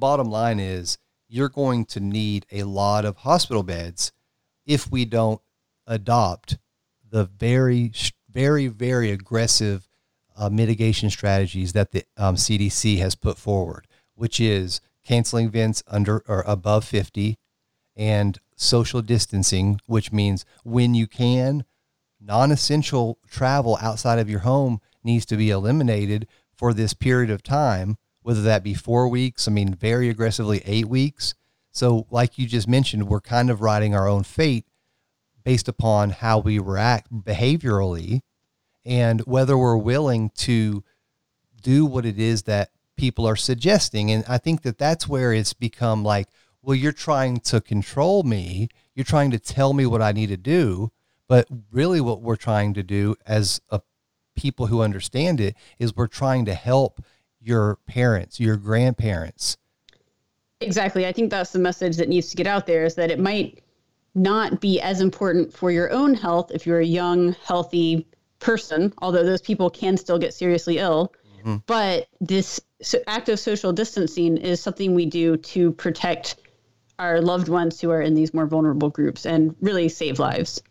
bottom line is you're going to need a lot of hospital beds if we don't adopt the very, very, very aggressive uh, mitigation strategies that the um, CDC has put forward, which is canceling events under or above 50 and social distancing, which means when you can, non essential travel outside of your home needs to be eliminated for this period of time, whether that be four weeks, I mean, very aggressively, eight weeks. So, like you just mentioned, we're kind of writing our own fate based upon how we react behaviorally and whether we're willing to do what it is that people are suggesting. And I think that that's where it's become like, well, you're trying to control me. You're trying to tell me what I need to do. But really, what we're trying to do as a people who understand it is we're trying to help your parents, your grandparents. Exactly. I think that's the message that needs to get out there is that it might not be as important for your own health if you're a young, healthy person, although those people can still get seriously ill. Mm-hmm. But this act of social distancing is something we do to protect our loved ones who are in these more vulnerable groups and really save lives.